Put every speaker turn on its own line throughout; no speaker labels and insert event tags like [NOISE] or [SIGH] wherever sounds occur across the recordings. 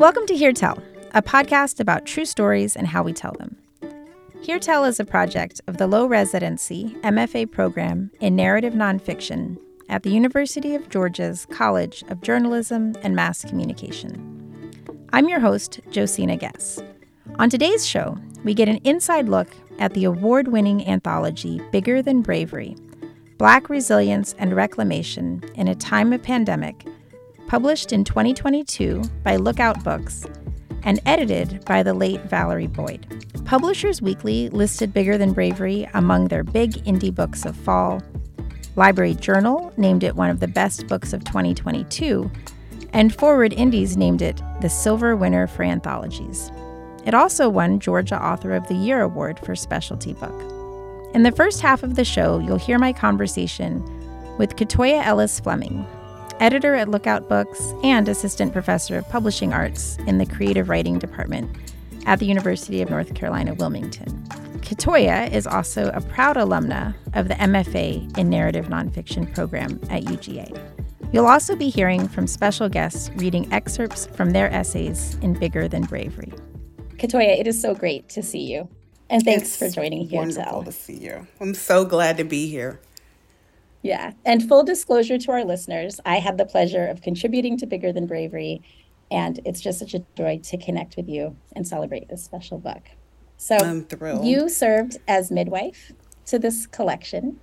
Welcome to Hear Tell, a podcast about true stories and how we tell them. Hear Tell is a project of the Low Residency MFA program in narrative nonfiction at the University of Georgia's College of Journalism and Mass Communication. I'm your host, Josina Guess. On today's show, we get an inside look at the award winning anthology Bigger Than Bravery Black Resilience and Reclamation in a Time of Pandemic published in 2022 by Lookout Books and edited by the late Valerie Boyd. Publishers Weekly listed Bigger Than Bravery among their big indie books of fall. Library Journal named it one of the best books of 2022, and Foreword Indies named it the silver winner for anthologies. It also won Georgia Author of the Year award for specialty book. In the first half of the show, you'll hear my conversation with KaToya Ellis Fleming, editor at Lookout Books, and assistant professor of publishing arts in the creative writing department at the University of North Carolina, Wilmington. KaToya is also a proud alumna of the MFA in Narrative Nonfiction program at UGA. You'll also be hearing from special guests reading excerpts from their essays in Bigger Than Bravery. KaToya, it is so great to see you. And thanks
it's
for joining here.
Wonderful to see you. I'm so glad to be here.
Yeah. And full disclosure to our listeners, I had the pleasure of contributing to Bigger Than Bravery. And it's just such a joy to connect with you and celebrate this special book. So
I'm thrilled.
you served as midwife to this collection.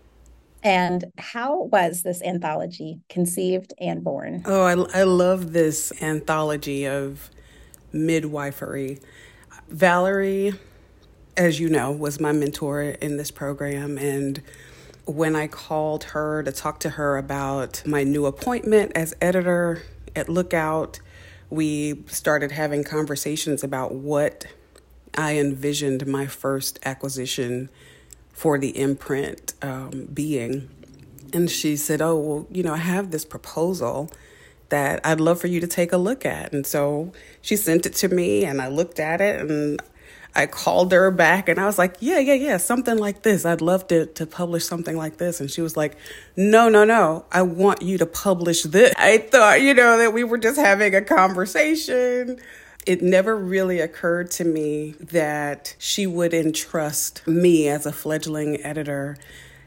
And how was this anthology conceived and born?
Oh, I, I love this anthology of midwifery. Valerie, as you know, was my mentor in this program. And when I called her to talk to her about my new appointment as editor at Lookout, we started having conversations about what I envisioned my first acquisition for the imprint um, being. And she said, Oh, well, you know, I have this proposal that I'd love for you to take a look at. And so she sent it to me, and I looked at it, and I called her back and I was like, yeah, yeah, yeah, something like this. I'd love to, to publish something like this. And she was like, no, no, no, I want you to publish this. I thought, you know, that we were just having a conversation. It never really occurred to me that she would entrust me as a fledgling editor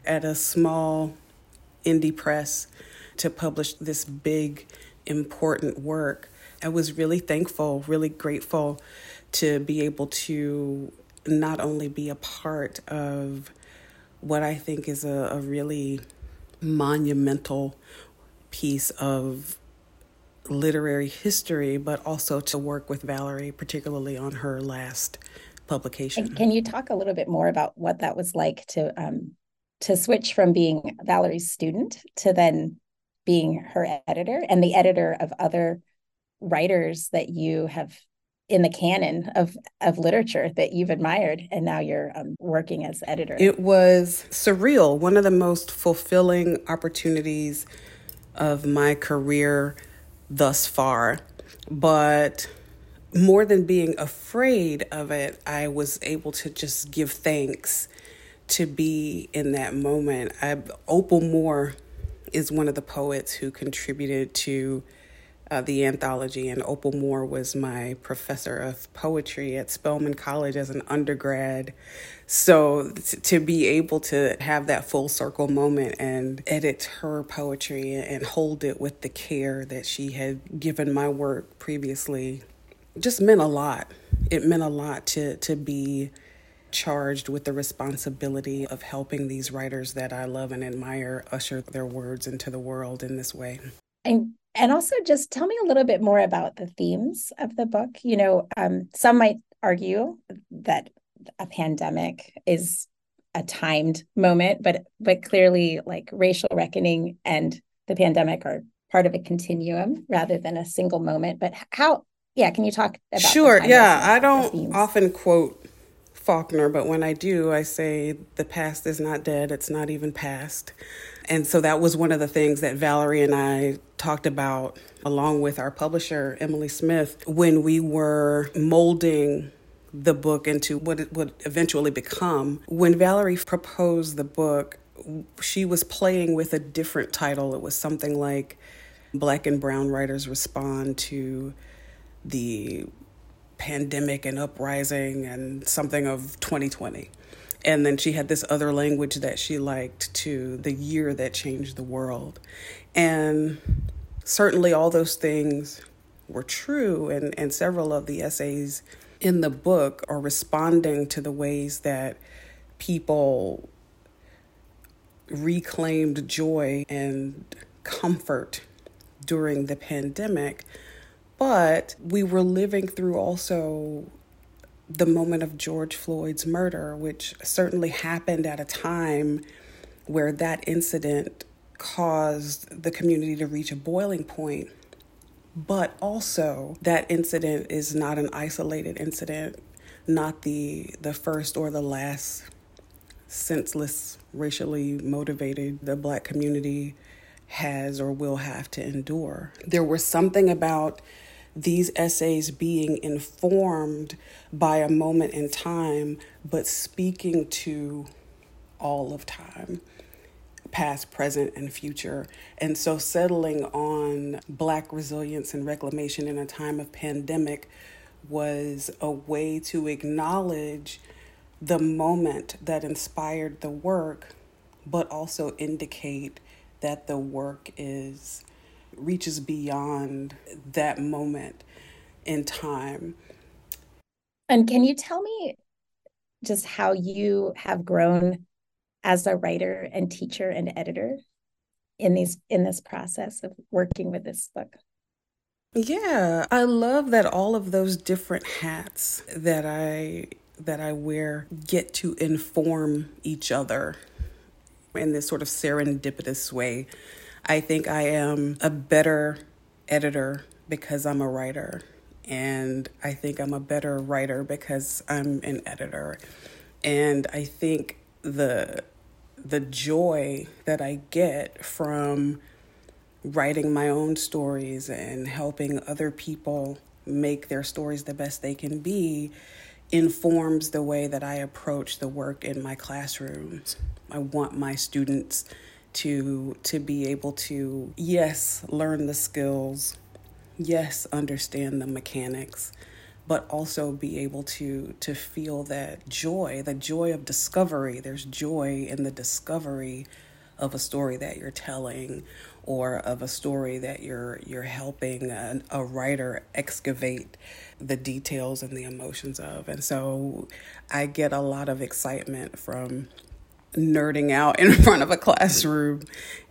at a small indie press to publish this big, important work. I was really thankful, really grateful to be able to not only be a part of what I think is a, a really monumental piece of literary history, but also to work with Valerie, particularly on her last publication.
Can you talk a little bit more about what that was like to um, to switch from being Valerie's student to then being her editor and the editor of other writers that you have in the canon of of literature that you've admired and now you're um, working as editor.
It was surreal one of the most fulfilling opportunities of my career thus far. But more than being afraid of it i was able to just give thanks to be in that moment. I, opal moore is one of the poets who contributed to uh, the anthology, and Opal Moore was my professor of poetry at Spelman College as an undergrad. So t- to be able to have that full circle moment and edit her poetry and hold it with the care that she had given my work previously just meant a lot. It meant a lot to to be charged with the responsibility of helping these writers that I love and admire usher their words into the world in this way.
And and also just tell me a little bit more about the themes of the book. You know um, some might argue that a pandemic is a timed moment but but clearly like racial reckoning and the pandemic are part of a continuum rather than a single moment. But how yeah can you talk about
sure yeah. i don't often quote Faulkner, but when I do, I say the past is not dead, it's not even past. And so that was one of the things that Valerie and I talked about, along with our publisher, Emily Smith, when we were molding the book into what it would eventually become. When Valerie proposed the book, she was playing with a different title. It was something like Black and Brown Writers Respond to the pandemic and uprising and something of 2020. And then she had this other language that she liked to the year that changed the world. And certainly all those things were true, and, and several of the essays in the book are responding to the ways that people reclaimed joy and comfort during the pandemic. But we were living through also the moment of George Floyd's murder, which certainly happened at a time where that incident caused the community to reach a boiling point. But also, that incident is not an isolated incident, not the, the first or the last senseless, racially motivated the black community has or will have to endure. There was something about these essays being informed by a moment in time, but speaking to all of time past, present, and future. And so, settling on Black resilience and reclamation in a time of pandemic was a way to acknowledge the moment that inspired the work, but also indicate that the work is reaches beyond that moment in time.
And can you tell me just how you have grown as a writer and teacher and editor in these in this process of working with this book?
Yeah, I love that all of those different hats that I that I wear get to inform each other in this sort of serendipitous way. I think I am a better editor because I'm a writer. And I think I'm a better writer because I'm an editor. And I think the the joy that I get from writing my own stories and helping other people make their stories the best they can be informs the way that I approach the work in my classrooms. I want my students to to be able to yes, learn the skills, yes, understand the mechanics, but also be able to to feel that joy, the joy of discovery. There's joy in the discovery of a story that you're telling or of a story that you're you're helping a, a, writer excavate the details and the emotions of and so i get a lot of excitement from nerding out [LAUGHS] in front of a classroom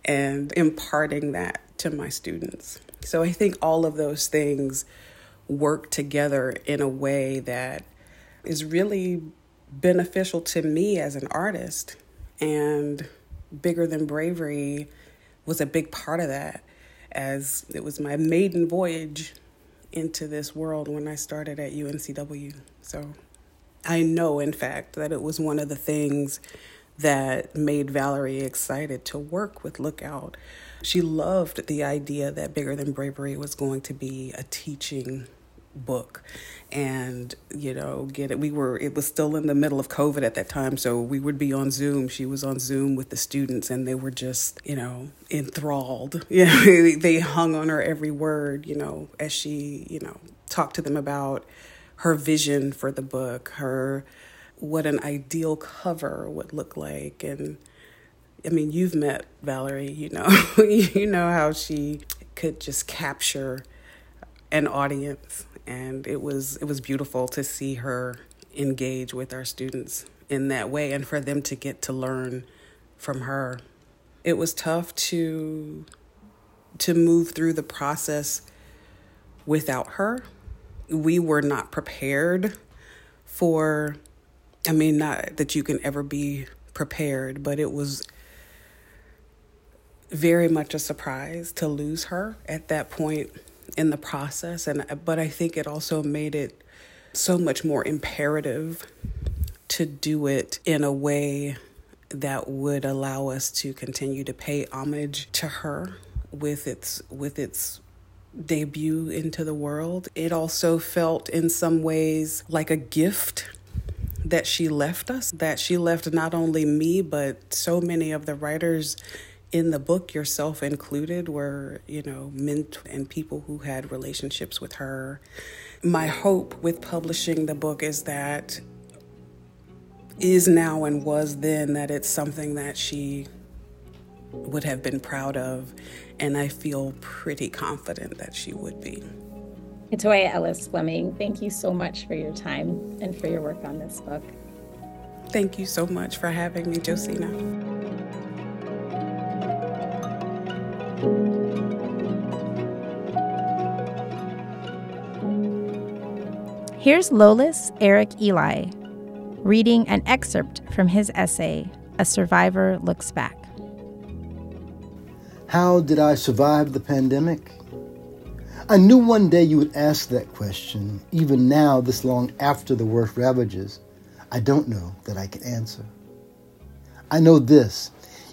and imparting that to my students so i think all of those things work together in a way that is really beneficial to me as an artist and bigger than bravery was a big part of that as it was my maiden voyage into this world when I started at UNCW. So I know, in fact, that it was one of the things that made Valerie excited to work with Lookout. She loved the idea that Bigger Than Bravery was going to be a teaching book. And you know get it we were it was still in the middle of covid at that time so we would be on zoom. She was on zoom with the students and they were just you know enthralled. [LAUGHS] Yeah they hung on her every word you know as she you know talked to them about her vision for the book her what an ideal cover would look like. And i mean you've met valerie you know [LAUGHS] you know how she could just capture an audience. And it was it was beautiful to see her engage with our students in that way and for them to get to learn from her. It was tough to to move through the process without her. We were not prepared for i mean not that you can ever be prepared but it was very much a surprise to lose her at that point in the process and uh, but I think it also made it so much more imperative to do it in a way that would allow us to continue to pay homage to her with its with its debut into the world. It also felt in some ways like a gift that she left us, that she left not only me, but so many of the writers in the book, yourself included, were, you know, men and people who had relationships with her. My hope with publishing the book is that is now and was then that it's something that she would have been proud of, and I feel pretty confident that she would be.
KaToya Ellis Fleming, thank you so much for your time and for your work on this book.
Thank you so much for having me, Josina.
Here's Lolis Eric Elie reading an excerpt from his essay, A Survivor Looks Back.
How did I survive the pandemic? I knew one day you would ask that question, even now, this long after the worst ravages. I don't know that I can answer. I know this.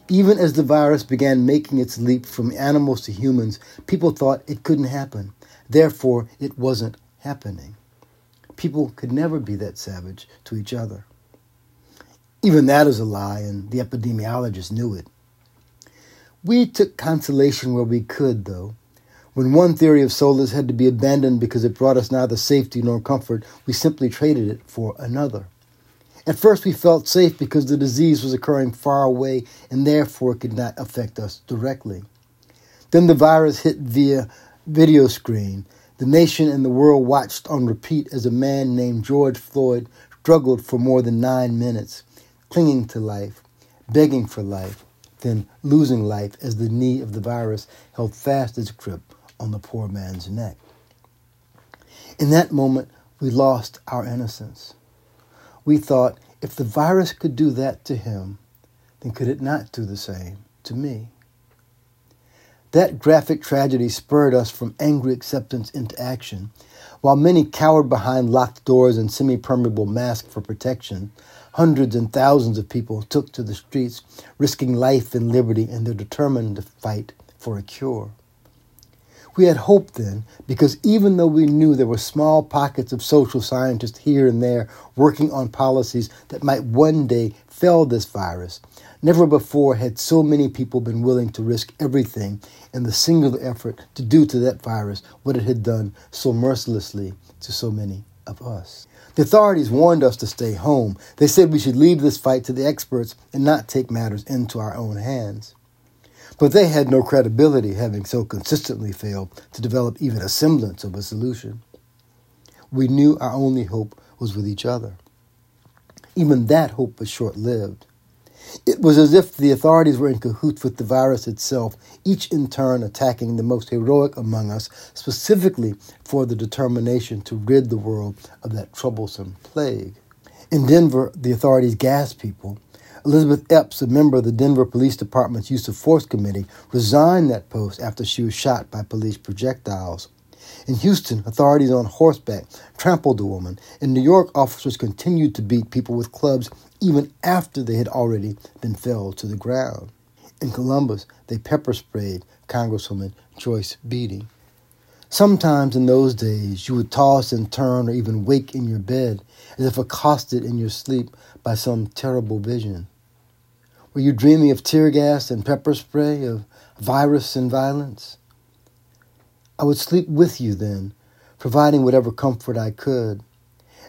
Even as the virus began making its leap from animals to humans, people thought it couldn't happen. Therefore, it wasn't happening. People could never be that savage to each other. Even that is a lie, and the epidemiologists knew it. We took consolation where we could, though. When one theory of solace had to be abandoned because it brought us neither safety nor comfort, we simply traded it for another. At first, we felt safe because the disease was occurring far away and therefore could not affect us directly. Then the virus hit via video screen. The nation and the world watched on repeat as a man named George Floyd struggled for more than nine minutes, clinging to life, begging for life, then losing life as the knee of the virus held fast its grip on the poor man's neck. In that moment, we lost our innocence. We thought, if the virus could do that to him, then could it not do the same to me? That graphic tragedy spurred us from angry acceptance into action. While many cowered behind locked doors and semi permeable masks for protection, hundreds and thousands of people took to the streets, risking life and liberty, in they're determined fight for a cure. We had hope then, because even though we knew there were small pockets of social scientists here and there working on policies that might one day fell this virus, never before had so many people been willing to risk everything in the singular effort to do to that virus what it had done so mercilessly to so many of us. The authorities warned us to stay home. They said we should leave this fight to the experts and not take matters into our own hands. But they had no credibility, having so consistently failed to develop even a semblance of a solution. We knew our only hope was with each other. Even that hope was short lived. It was as if the authorities were in cahoots with the virus itself, each in turn attacking the most heroic among us, specifically for the determination to rid the world of that troublesome plague. In Denver, the authorities gassed people Elisabeth Epps, a member of the Denver Police Department's Use of Force Committee, resigned that post after she was shot by police projectiles. In Houston, authorities on horseback trampled the woman. In New York, officers continued to beat people with clubs even after they had already been felled to the ground. In Columbus, they pepper sprayed Congresswoman Joyce Beatty. Sometimes in those days, you would toss and turn or even wake in your bed as if accosted in your sleep by some terrible vision. Were you dreaming of tear gas and pepper spray, of virus and violence? I would sleep with you then, providing whatever comfort I could.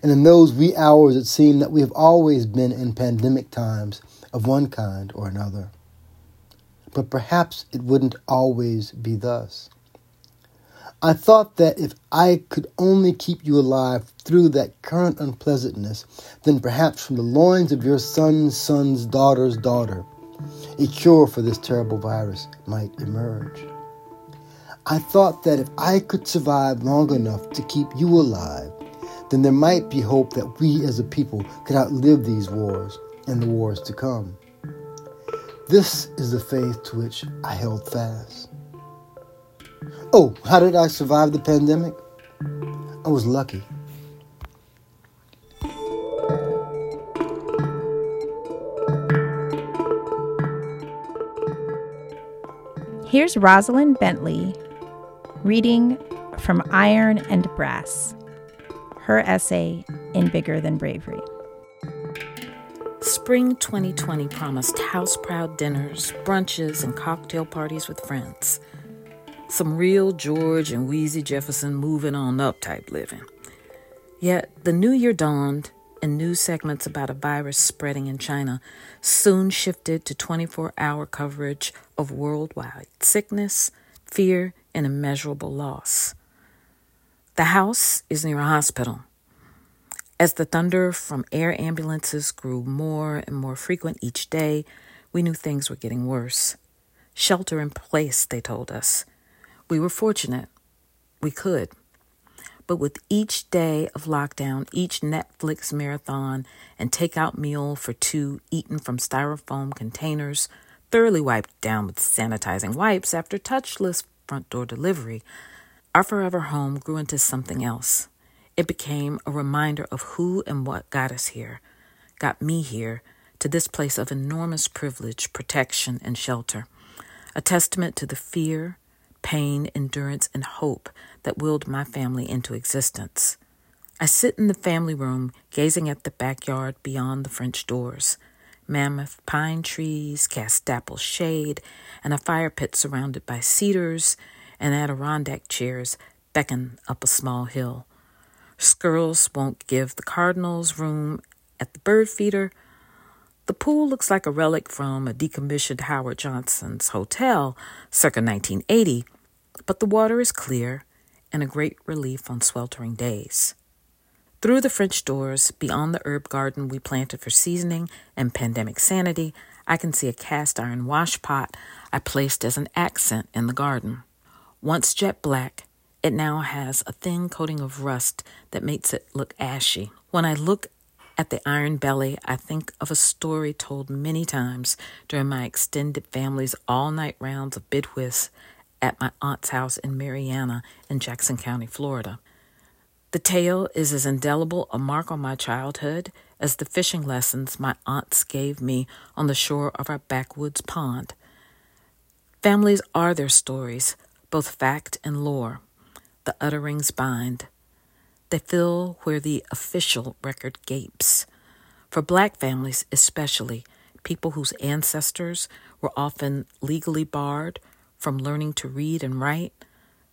And in those wee hours, it seemed that we have always been in pandemic times of one kind or another. But perhaps it wouldn't always be thus. I thought that if I could only keep you alive through that current unpleasantness, then perhaps from the loins of your son's son's daughter's daughter, a cure for this terrible virus might emerge. I thought that if I could survive long enough to keep you alive, then there might be hope that we as a people could outlive these wars and the wars to come. This is the faith to which I held fast. Oh, how did I survive the pandemic? I was lucky.
Here's Rosalind Bentley reading from Iron and Brass, her essay in Bigger Than Bravery.
Spring 2020 promised house proud dinners, brunches, and cocktail parties with friends. Some real George and Weezy Jefferson moving on up type living. Yet the new year dawned, and news segments about a virus spreading in China soon shifted to 24 hour coverage of worldwide sickness, fear, and immeasurable loss. The house is near a hospital. As the thunder from air ambulances grew more and more frequent each day, we knew things were getting worse. Shelter in place, they told us. We were fortunate. We could. But with each day of lockdown, each Netflix marathon and takeout meal for two eaten from styrofoam containers, thoroughly wiped down with sanitizing wipes after touchless front door delivery, our forever home grew into something else. It became a reminder of who and what got us here, got me here, to this place of enormous privilege, protection, and shelter. A testament to the fear, pain, endurance, and hope that willed my family into existence. I sit in the family room, gazing at the backyard beyond the French doors. Mammoth pine trees cast dapple shade, and a fire pit surrounded by cedars and Adirondack chairs beckon up a small hill. Squirrels won't give the cardinals room at the bird feeder. The pool looks like a relic from a decommissioned Howard Johnson's hotel circa 1980, but the water is clear and a great relief on sweltering days. Through the French doors, beyond the herb garden we planted for seasoning and pandemic sanity, I can see a cast iron wash pot I placed as an accent in the garden. Once jet black, it now has a thin coating of rust that makes it look ashy. When I look at the iron belly, I think of a story told many times during my extended family's all night rounds of bid whist at my aunt's house in Marianna in Jackson County, Florida. The tale is as indelible a mark on my childhood as the fishing lessons my aunts gave me on the shore of our backwoods pond. Families are their stories, both fact and lore. The utterings bind. They fill where the official record gapes. For black families, especially, people whose ancestors were often legally barred from learning to read and write,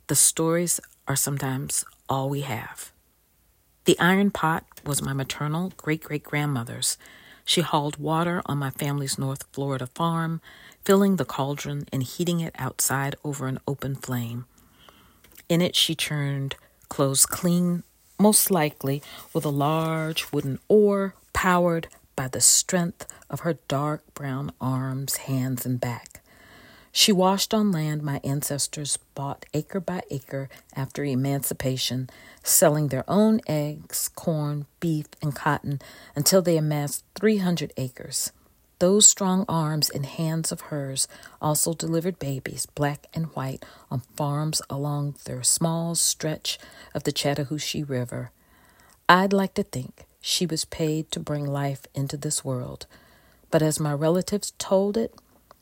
the stories are sometimes all we have. The iron pot was my maternal great great grandmother's. She hauled water on my family's North Florida farm, filling the cauldron and heating it outside over an open flame. In it, she churned clothes clean, most likely with a large wooden oar powered by the strength of her dark brown arms, hands, and back. She washed on land my ancestors bought acre by acre after emancipation, selling their own eggs, corn, beef, and cotton until they amassed 300 acres. Those strong arms and hands of hers also delivered babies, black and white, on farms along their small stretch of the Chattahoochee River. I'd like to think she was paid to bring life into this world, but as my relatives told it,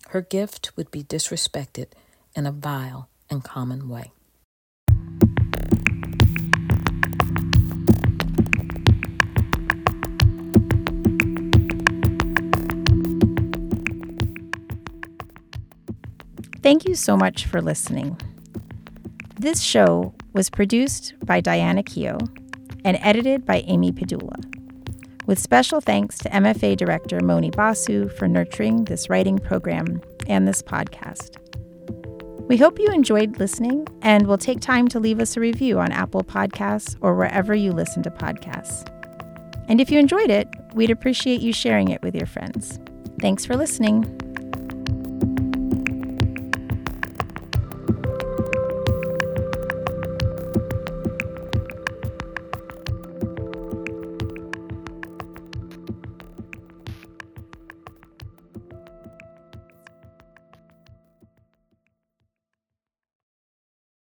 her gift would be disrespected in a vile and common way.
Thank you so much for listening. This show was produced by Diana Keogh and edited by Amy Padula with special thanks to MFA Director Moni Basu for nurturing this writing program and this podcast. We hope you enjoyed listening and will take time to leave us a review on Apple Podcasts or wherever you listen to podcasts. And if you enjoyed it, we'd appreciate you sharing it with your friends. Thanks for listening.